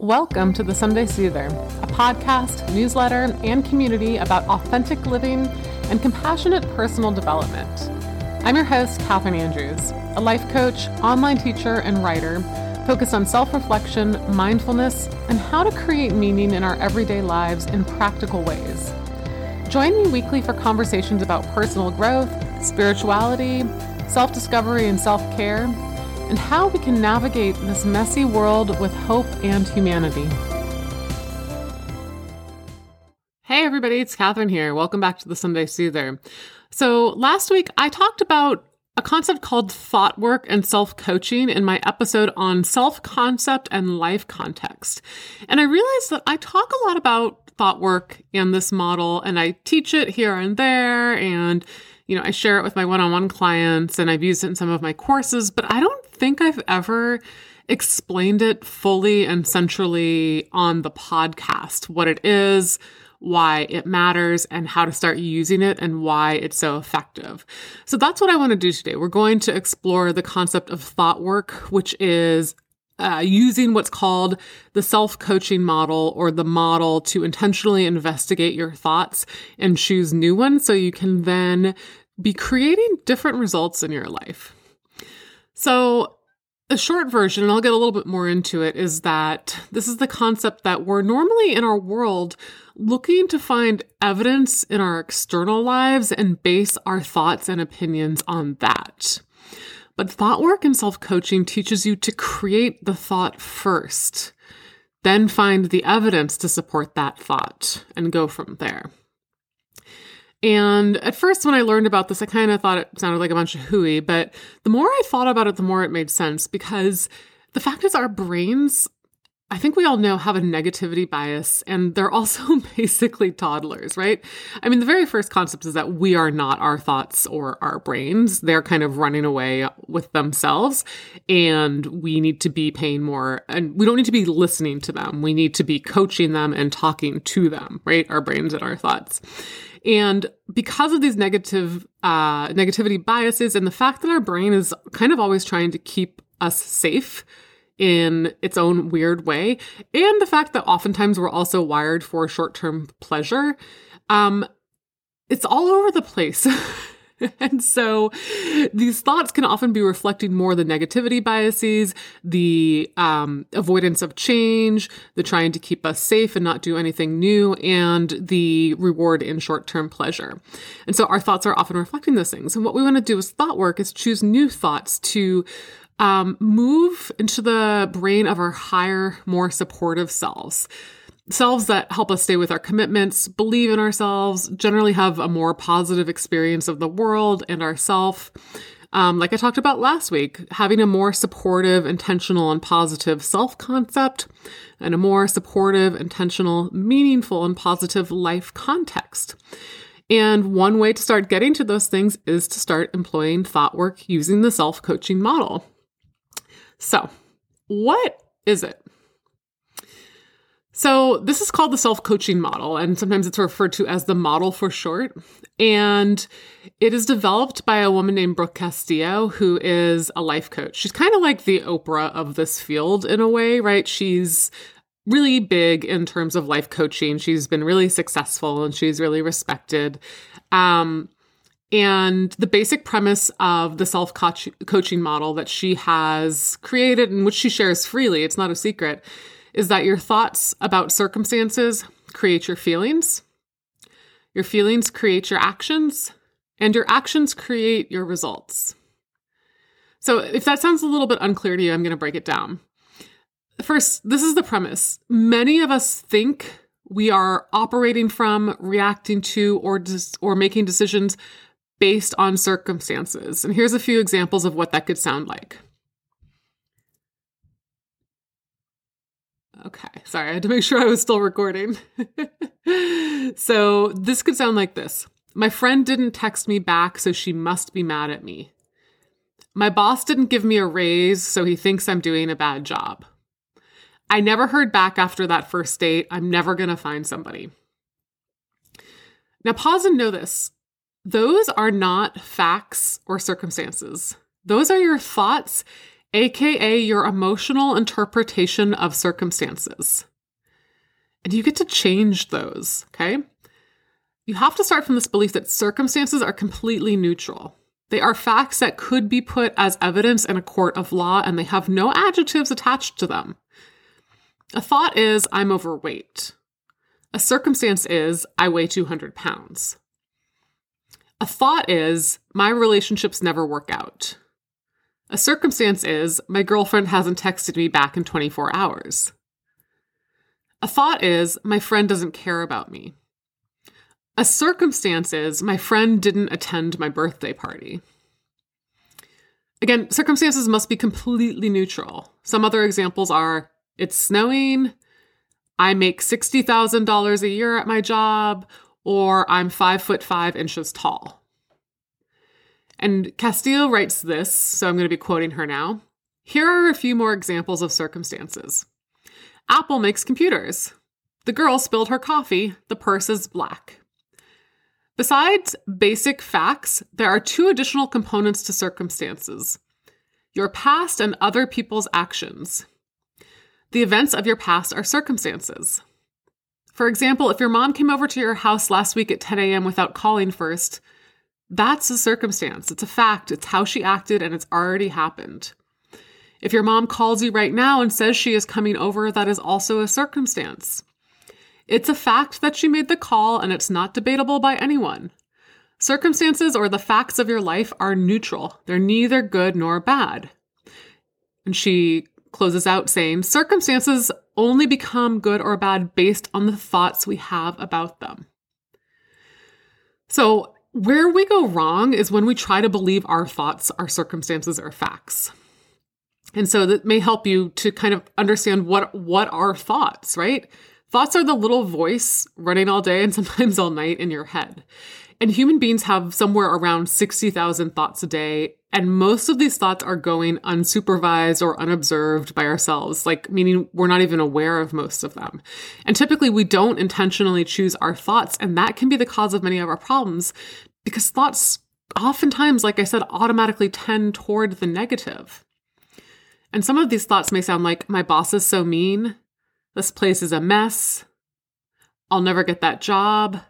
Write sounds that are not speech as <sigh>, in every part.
Welcome to the Sunday Soother, a podcast, newsletter, and community about authentic living and compassionate personal development. I'm your host, Catherine Andrews, a life coach, online teacher, and writer focused on self reflection, mindfulness, and how to create meaning in our everyday lives in practical ways. Join me weekly for conversations about personal growth, spirituality, self discovery, and self care and how we can navigate this messy world with hope and humanity. Hey, everybody, it's Catherine here. Welcome back to the Sunday Soother. So, last week I talked about a concept called thought work and self coaching in my episode on self concept and life context. And I realized that I talk a lot about thought work and this model, and I teach it here and there, and you know, I share it with my one on one clients, and I've used it in some of my courses, but I don't think I've ever explained it fully and centrally on the podcast what it is, why it matters, and how to start using it and why it's so effective. So that's what I want to do today. We're going to explore the concept of thought work, which is uh, using what's called the self coaching model or the model to intentionally investigate your thoughts and choose new ones so you can then be creating different results in your life. So, a short version, and I'll get a little bit more into it, is that this is the concept that we're normally in our world looking to find evidence in our external lives and base our thoughts and opinions on that. But thought work and self coaching teaches you to create the thought first, then find the evidence to support that thought and go from there. And at first, when I learned about this, I kind of thought it sounded like a bunch of hooey. But the more I thought about it, the more it made sense because the fact is, our brains, I think we all know, have a negativity bias and they're also <laughs> basically toddlers, right? I mean, the very first concept is that we are not our thoughts or our brains. They're kind of running away with themselves and we need to be paying more and we don't need to be listening to them. We need to be coaching them and talking to them, right? Our brains and our thoughts. And because of these negative uh, negativity biases and the fact that our brain is kind of always trying to keep us safe in its own weird way, and the fact that oftentimes we're also wired for short term pleasure, um, it's all over the place. <laughs> and so these thoughts can often be reflecting more the negativity biases, the um, avoidance of change, the trying to keep us safe and not do anything new, and the reward in short term pleasure. And so our thoughts are often reflecting those things. And what we want to do as thought work is choose new thoughts to um, move into the brain of our higher, more supportive selves selves that help us stay with our commitments, believe in ourselves, generally have a more positive experience of the world and ourself. Um, like I talked about last week, having a more supportive, intentional, and positive self concept, and a more supportive, intentional, meaningful, and positive life context. And one way to start getting to those things is to start employing thought work using the self coaching model. So, what is it? So, this is called the self coaching model, and sometimes it's referred to as the model for short. And it is developed by a woman named Brooke Castillo, who is a life coach. She's kind of like the Oprah of this field in a way, right? She's really big in terms of life coaching. She's been really successful and she's really respected. Um, and the basic premise of the self coaching model that she has created and which she shares freely, it's not a secret is that your thoughts about circumstances create your feelings, your feelings create your actions, and your actions create your results. So, if that sounds a little bit unclear to you, I'm going to break it down. First, this is the premise. Many of us think we are operating from, reacting to, or, dis- or making decisions based on circumstances. And here's a few examples of what that could sound like. Okay, sorry, I had to make sure I was still recording. <laughs> so this could sound like this My friend didn't text me back, so she must be mad at me. My boss didn't give me a raise, so he thinks I'm doing a bad job. I never heard back after that first date. I'm never going to find somebody. Now, pause and know this those are not facts or circumstances, those are your thoughts aka your emotional interpretation of circumstances. And you get to change those, okay? You have to start from this belief that circumstances are completely neutral. They are facts that could be put as evidence in a court of law and they have no adjectives attached to them. A thought is, I'm overweight. A circumstance is, I weigh 200 pounds. A thought is, my relationships never work out. A circumstance is, my girlfriend hasn't texted me back in 24 hours. A thought is, my friend doesn't care about me. A circumstance is, my friend didn't attend my birthday party. Again, circumstances must be completely neutral. Some other examples are it's snowing, I make $60,000 a year at my job, or I'm five foot five inches tall. And Castillo writes this, so I'm going to be quoting her now. Here are a few more examples of circumstances. Apple makes computers. The girl spilled her coffee. The purse is black. Besides basic facts, there are two additional components to circumstances your past and other people's actions. The events of your past are circumstances. For example, if your mom came over to your house last week at 10 a.m. without calling first, that's a circumstance. It's a fact. It's how she acted and it's already happened. If your mom calls you right now and says she is coming over, that is also a circumstance. It's a fact that she made the call and it's not debatable by anyone. Circumstances or the facts of your life are neutral, they're neither good nor bad. And she closes out saying, circumstances only become good or bad based on the thoughts we have about them. So, where we go wrong is when we try to believe our thoughts our circumstances or facts. And so that may help you to kind of understand what what are thoughts, right? Thoughts are the little voice running all day and <laughs> sometimes all night in your head. And human beings have somewhere around 60,000 thoughts a day. And most of these thoughts are going unsupervised or unobserved by ourselves, like meaning we're not even aware of most of them. And typically we don't intentionally choose our thoughts. And that can be the cause of many of our problems because thoughts oftentimes, like I said, automatically tend toward the negative. And some of these thoughts may sound like, my boss is so mean. This place is a mess. I'll never get that job.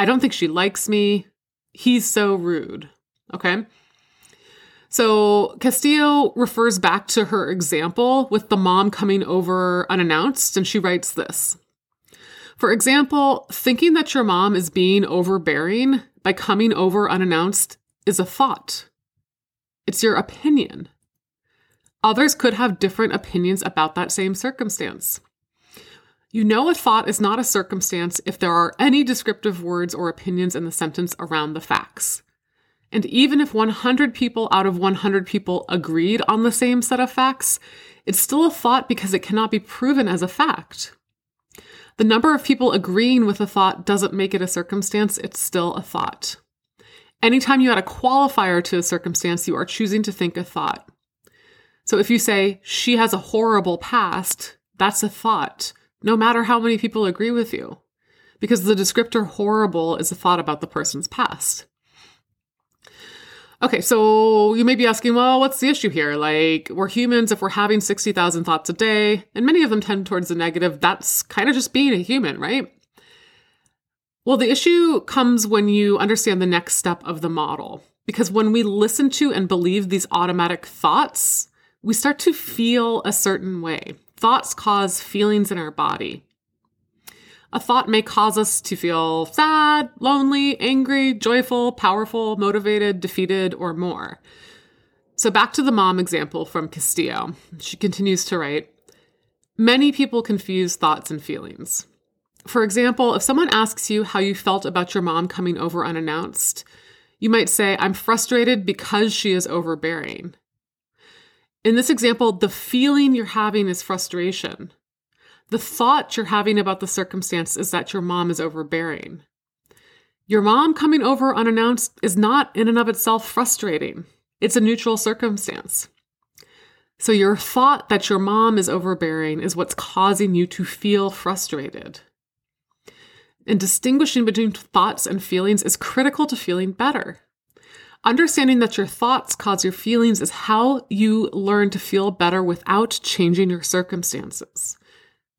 I don't think she likes me. He's so rude. Okay. So Castillo refers back to her example with the mom coming over unannounced, and she writes this. For example, thinking that your mom is being overbearing by coming over unannounced is a thought. It's your opinion. Others could have different opinions about that same circumstance. You know a thought is not a circumstance if there are any descriptive words or opinions in the sentence around the facts. And even if 100 people out of 100 people agreed on the same set of facts, it's still a thought because it cannot be proven as a fact. The number of people agreeing with a thought doesn't make it a circumstance, it's still a thought. Anytime you add a qualifier to a circumstance, you are choosing to think a thought. So if you say, she has a horrible past, that's a thought no matter how many people agree with you, because the descriptor horrible is a thought about the person's past. Okay, so you may be asking, well, what's the issue here? Like, we're humans, if we're having 60,000 thoughts a day, and many of them tend towards the negative, that's kind of just being a human, right? Well, the issue comes when you understand the next step of the model. Because when we listen to and believe these automatic thoughts, we start to feel a certain way. Thoughts cause feelings in our body. A thought may cause us to feel sad, lonely, angry, joyful, powerful, motivated, defeated, or more. So, back to the mom example from Castillo. She continues to write Many people confuse thoughts and feelings. For example, if someone asks you how you felt about your mom coming over unannounced, you might say, I'm frustrated because she is overbearing. In this example, the feeling you're having is frustration. The thought you're having about the circumstance is that your mom is overbearing. Your mom coming over unannounced is not in and of itself frustrating. It's a neutral circumstance. So your thought that your mom is overbearing is what's causing you to feel frustrated. And distinguishing between thoughts and feelings is critical to feeling better. Understanding that your thoughts cause your feelings is how you learn to feel better without changing your circumstances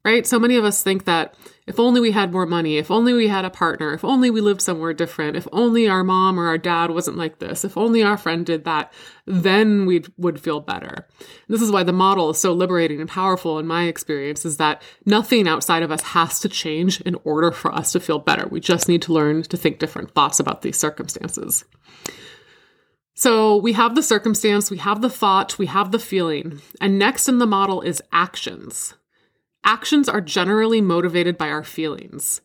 right? So many of us think that if only we had more money, if only we had a partner, if only we lived somewhere different, if only our mom or our dad wasn't like this, if only our friend did that, then we would feel better. this is why the model is so liberating and powerful in my experience is that nothing outside of us has to change in order for us to feel better. We just need to learn to think different thoughts about these circumstances. So we have the circumstance, we have the thought, we have the feeling. And next in the model is actions. Actions are generally motivated by our feelings.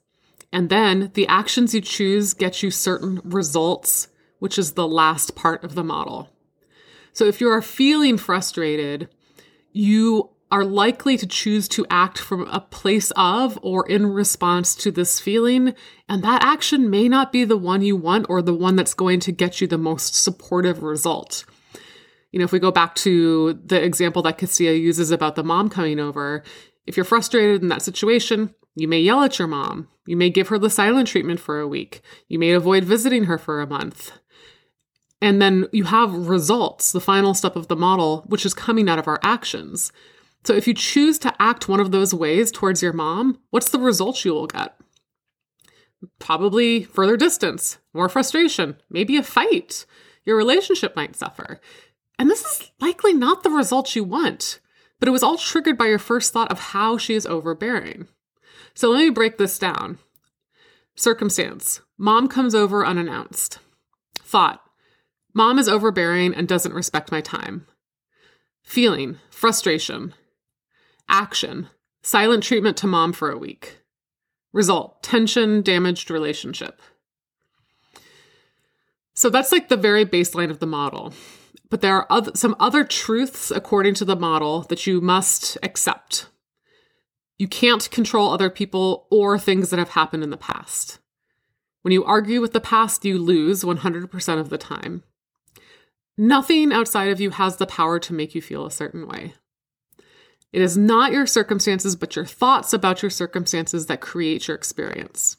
And then the actions you choose get you certain results, which is the last part of the model. So if you are feeling frustrated, you are likely to choose to act from a place of or in response to this feeling. And that action may not be the one you want or the one that's going to get you the most supportive result. You know, if we go back to the example that Castillo uses about the mom coming over, if you're frustrated in that situation, you may yell at your mom. You may give her the silent treatment for a week. You may avoid visiting her for a month. And then you have results, the final step of the model, which is coming out of our actions. So if you choose to act one of those ways towards your mom, what's the result you will get? Probably further distance, more frustration, maybe a fight. Your relationship might suffer. And this is likely not the result you want. But it was all triggered by your first thought of how she is overbearing. So let me break this down. Circumstance Mom comes over unannounced. Thought Mom is overbearing and doesn't respect my time. Feeling frustration. Action silent treatment to mom for a week. Result tension, damaged relationship. So that's like the very baseline of the model. But there are other, some other truths according to the model that you must accept. You can't control other people or things that have happened in the past. When you argue with the past, you lose 100% of the time. Nothing outside of you has the power to make you feel a certain way. It is not your circumstances, but your thoughts about your circumstances that create your experience.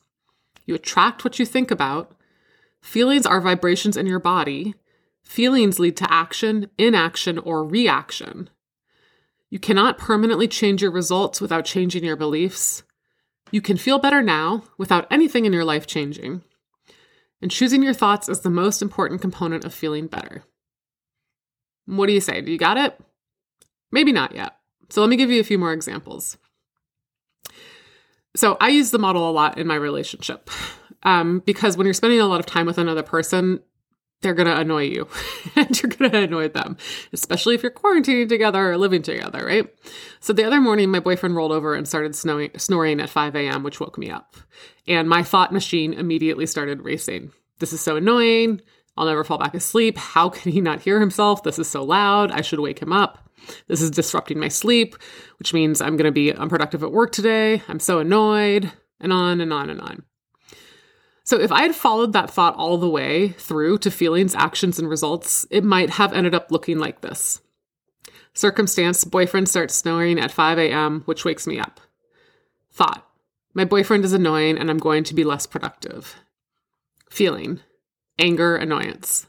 You attract what you think about. Feelings are vibrations in your body, Feelings lead to action, inaction, or reaction. You cannot permanently change your results without changing your beliefs. You can feel better now without anything in your life changing. And choosing your thoughts is the most important component of feeling better. What do you say? Do you got it? Maybe not yet. So let me give you a few more examples. So I use the model a lot in my relationship um, because when you're spending a lot of time with another person, they're going to annoy you <laughs> and you're going to annoy them, especially if you're quarantining together or living together, right? So the other morning, my boyfriend rolled over and started snoring, snoring at 5 a.m., which woke me up. And my thought machine immediately started racing. This is so annoying. I'll never fall back asleep. How can he not hear himself? This is so loud. I should wake him up. This is disrupting my sleep, which means I'm going to be unproductive at work today. I'm so annoyed, and on and on and on. So if I had followed that thought all the way through to feelings, actions, and results, it might have ended up looking like this. Circumstance boyfriend starts snoring at 5 a.m., which wakes me up. Thought my boyfriend is annoying and I'm going to be less productive. Feeling anger, annoyance.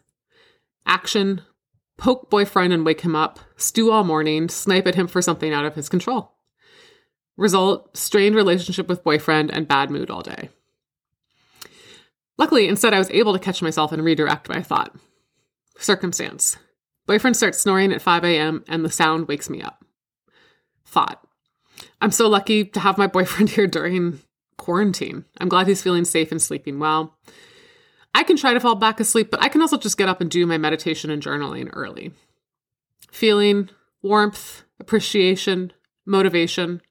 Action poke boyfriend and wake him up, stew all morning, snipe at him for something out of his control. Result strained relationship with boyfriend and bad mood all day. Luckily, instead, I was able to catch myself and redirect my thought. Circumstance Boyfriend starts snoring at 5 a.m., and the sound wakes me up. Thought I'm so lucky to have my boyfriend <laughs> here during quarantine. I'm glad he's feeling safe and sleeping well. I can try to fall back asleep, but I can also just get up and do my meditation and journaling early. Feeling warmth, appreciation, motivation,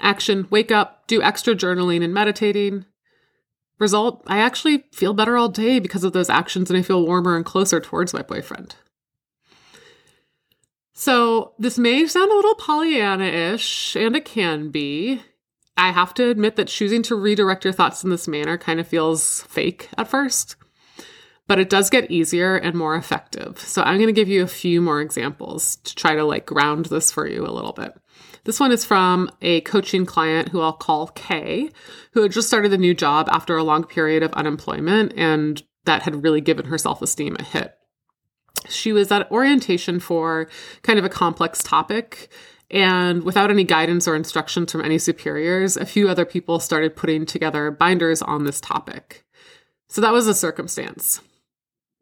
action, wake up, do extra journaling and meditating, Result, I actually feel better all day because of those actions and I feel warmer and closer towards my boyfriend. So, this may sound a little Pollyanna ish, and it can be. I have to admit that choosing to redirect your thoughts in this manner kind of feels fake at first, but it does get easier and more effective. So, I'm going to give you a few more examples to try to like ground this for you a little bit. This one is from a coaching client who I'll call Kay, who had just started a new job after a long period of unemployment and that had really given her self esteem a hit. She was at orientation for kind of a complex topic. And without any guidance or instructions from any superiors, a few other people started putting together binders on this topic. So that was a circumstance.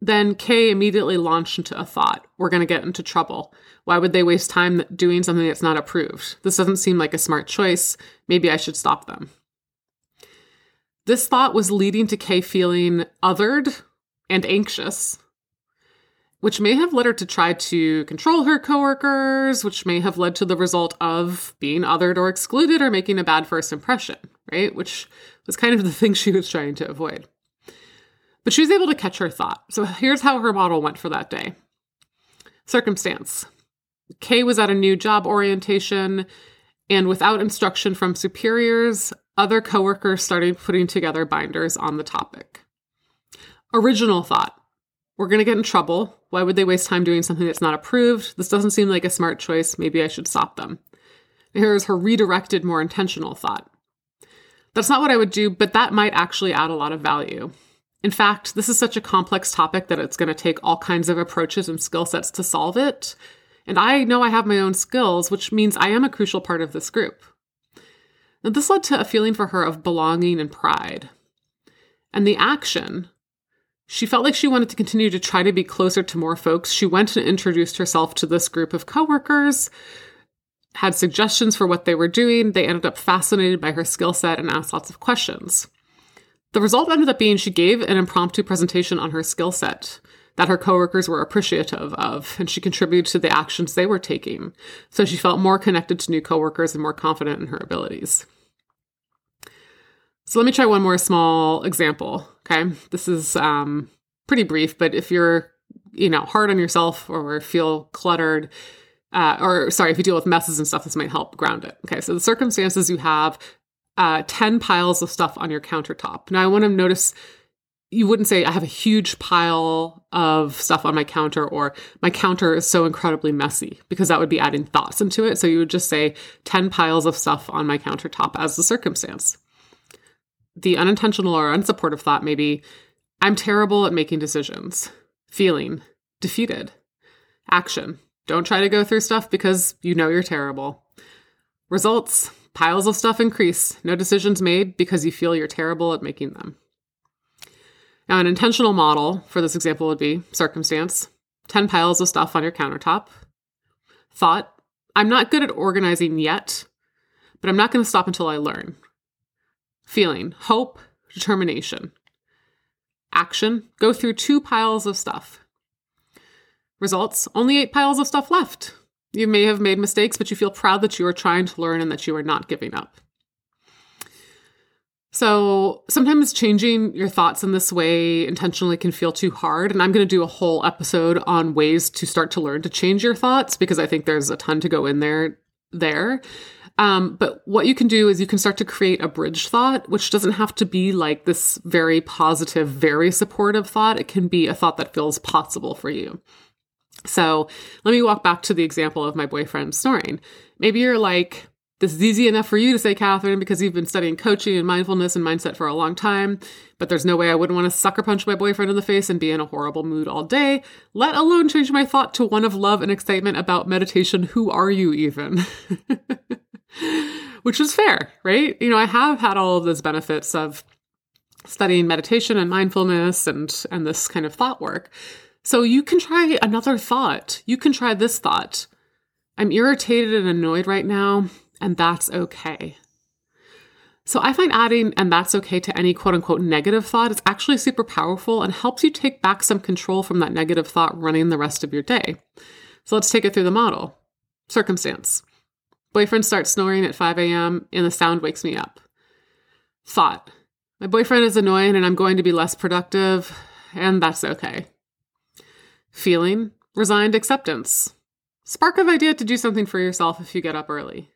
Then Kay immediately launched into a thought we're going to get into trouble. Why would they waste time doing something that's not approved? This doesn't seem like a smart choice. Maybe I should stop them. This thought was leading to Kay feeling othered and anxious, which may have led her to try to control her coworkers, which may have led to the result of being othered or excluded or making a bad first impression, right? Which was kind of the <laughs> thing she was trying to avoid. But she was able to catch her thought. So here's how her model went for that day. Circumstance Kay was at a new job orientation, and without instruction from superiors, other coworkers started putting together binders on the topic. Original thought we're going to get in trouble. Why would they waste time doing something that's not approved? This doesn't seem like a smart choice. Maybe I should stop them. Here's her redirected, more intentional thought. That's not what I would do, but that might actually add a lot of value. In fact, this is such a complex topic that it's going to take all kinds of approaches and skill sets to solve it. And I know I have my own skills, which means I am a crucial part of this group. Now, this led to a feeling for her of belonging and pride. And the action, she felt like she wanted to continue to try to be closer to more folks. She went and introduced herself to this group of coworkers, had suggestions for what they were doing. They ended up fascinated by her skill set and asked lots of questions. The result ended up being she gave an impromptu presentation on her skill set that her coworkers were appreciative of, and she contributed to the actions they were taking. So she felt more connected to new coworkers and more confident in her abilities. So let me try one more small example. Okay, this is um, pretty brief, but if you're, you know, hard on yourself or feel cluttered, uh, or sorry, if you deal with messes and stuff, this might help ground it. Okay, so the circumstances you have uh, 10 piles of stuff on your countertop. Now, I want to notice you wouldn't say, I have a huge pile of stuff on my counter, or my counter is so incredibly messy, because that would be adding thoughts into it. So you would just say 10 piles of stuff on my countertop as the circumstance. The unintentional or unsupportive thought maybe, I'm terrible at making decisions. Feeling defeated. Action. Don't try to go through stuff because you know you're terrible. Results Piles of stuff increase, no decisions made because you feel you're terrible at making them. Now, an intentional model for this example would be circumstance 10 piles of stuff on your countertop. Thought, I'm not good at organizing yet, but I'm not going to stop until I learn. Feeling, hope, determination. Action, go through two piles of stuff. Results, only eight piles of stuff left. You may have made mistakes, but you feel proud that you are trying to learn and that you are not giving up. So sometimes changing your thoughts in this way intentionally can feel too hard. And I'm going to do a whole episode on ways to start to learn to change your thoughts because I think there's a ton to go in there. There. Um, but what you can do is you can start to create a bridge thought, which doesn't have to be like this very positive, very supportive thought. It can be a thought that feels possible for you. So let me walk back to the example of my boyfriend snoring. Maybe you're like, this is easy enough for you to say, Catherine, because you've been studying coaching and mindfulness and mindset for a long time. But there's no way I wouldn't want to sucker punch my boyfriend in the face and be in a horrible mood all day, let alone change my thought to one of love and excitement about meditation. Who are you even? <laughs> Which is fair, right? You know, I have had all of those benefits of studying meditation and mindfulness and and this kind of thought work. So you can try another thought. You can try this thought. I'm irritated and annoyed right now, and that's okay. So I find adding and that's okay to any quote unquote negative thought is actually super powerful and helps you take back some control from that negative thought running the rest of your day. So let's take it through the model. Circumstance. Boyfriend starts snoring at 5 a.m. and the sound wakes me up. Thought. My boyfriend is annoying and I'm going to be less productive, and that's okay. Feeling resigned acceptance. Spark of idea to do something for yourself if you get up early.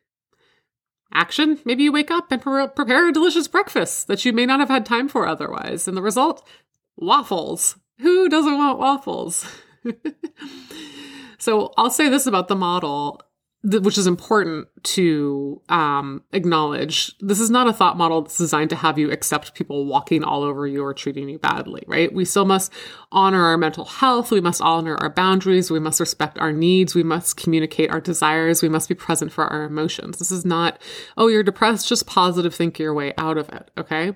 Action maybe you wake up and pre- prepare a delicious breakfast that you may not have had time for otherwise. And the result waffles. Who doesn't want waffles? <laughs> so I'll say this about the model th- which is important to um, acknowledge. This is not a thought model that's designed to have you accept people walking all over you or treating you badly, right? We still must honor our mental health. We must honor our boundaries. We must respect our needs. We must communicate our desires. We must be present for our emotions. This is not, oh, you're depressed, just positive think your way out of it, okay?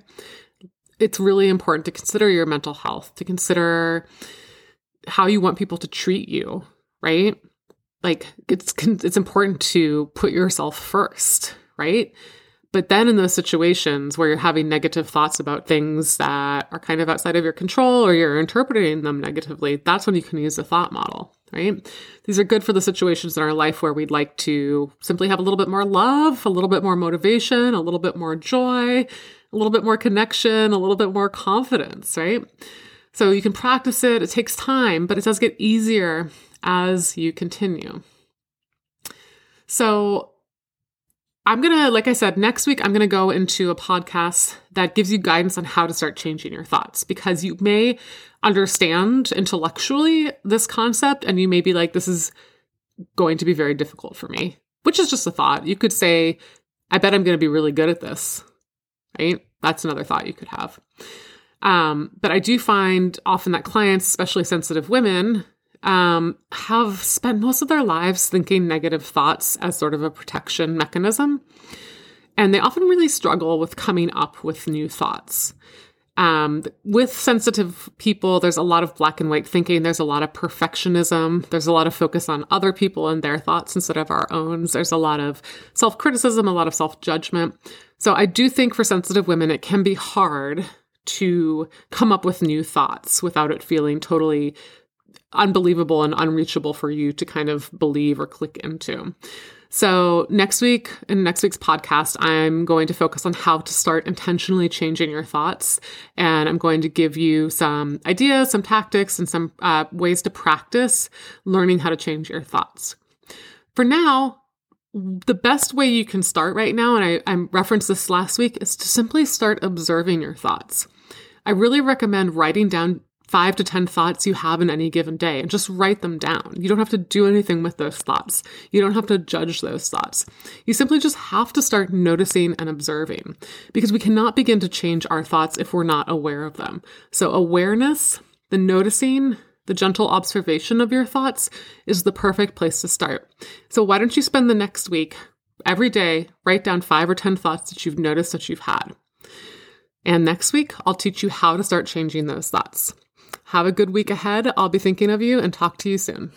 It's really important to consider your mental health, to consider how you want people to treat you, right? Like it's it's important to put yourself first, right? But then in those situations where you're having negative thoughts about things that are kind of outside of your control or you're interpreting them negatively, that's when you can use the thought model, right? These are good for the situations in our life where we'd like to simply have a little bit more love, a little bit more motivation, a little bit more joy, a little bit more connection, a little bit more confidence, right? So you can practice it. It takes time, but it does get easier as you continue. So, I'm going to, like I said, next week, I'm going to go into a podcast that gives you guidance on how to start changing your thoughts because you may understand intellectually this concept and you may be like, this is going to be very difficult for me, which is just a thought. You could say, I bet I'm going to be really good at this, right? That's another thought you could have. Um, but I do find often that clients, especially sensitive women, um, have spent most of their lives thinking negative thoughts as sort of a protection mechanism. And they often really struggle with coming up with new thoughts. Um, with sensitive people, there's a lot of black and white thinking. There's a lot of perfectionism. There's a lot of focus on other people and their thoughts instead of our own. There's a lot of self criticism, a lot of self judgment. So I do think for sensitive women, it can be hard to come up with new thoughts without it feeling totally unbelievable and unreachable for you to kind of believe or click into. So, next week, in next week's podcast, I'm going to focus on how to start intentionally changing your thoughts. And I'm going to give you some ideas, some tactics, and some uh, ways to practice learning how to change your thoughts. For now, the best way you can start right now, and I, I referenced this last week, is to simply start observing your thoughts. I really recommend writing down five to 10 thoughts you have in any given day and just write them down. You don't have to do anything with those thoughts. You don't have to judge those thoughts. You simply just have to start noticing and observing because we cannot begin to change our thoughts if we're not aware of them. So, awareness, the noticing, the gentle observation of your thoughts is the perfect place to start. So, why don't you spend the next week every day, write down five or 10 thoughts that you've noticed that you've had. And next week, I'll teach you how to start changing those thoughts. Have a good week ahead. I'll be thinking of you and talk to you soon.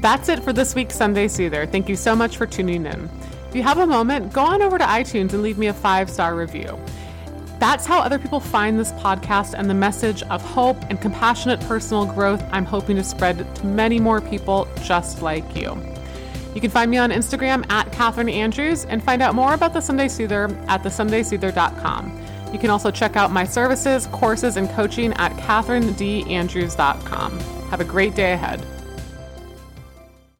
That's it for this week's Sunday Soother. Thank you so much for tuning in. If you have a moment, go on over to iTunes and leave me a five star review. That's how other people find this podcast and the message of hope and compassionate personal growth I'm hoping to spread to many more people just like you. You can find me on Instagram at Catherine Andrews and find out more about the Sunday Soother at thesundaysoother.com. You can also check out my services, courses, and coaching at catherinedandrews.com. Have a great day ahead.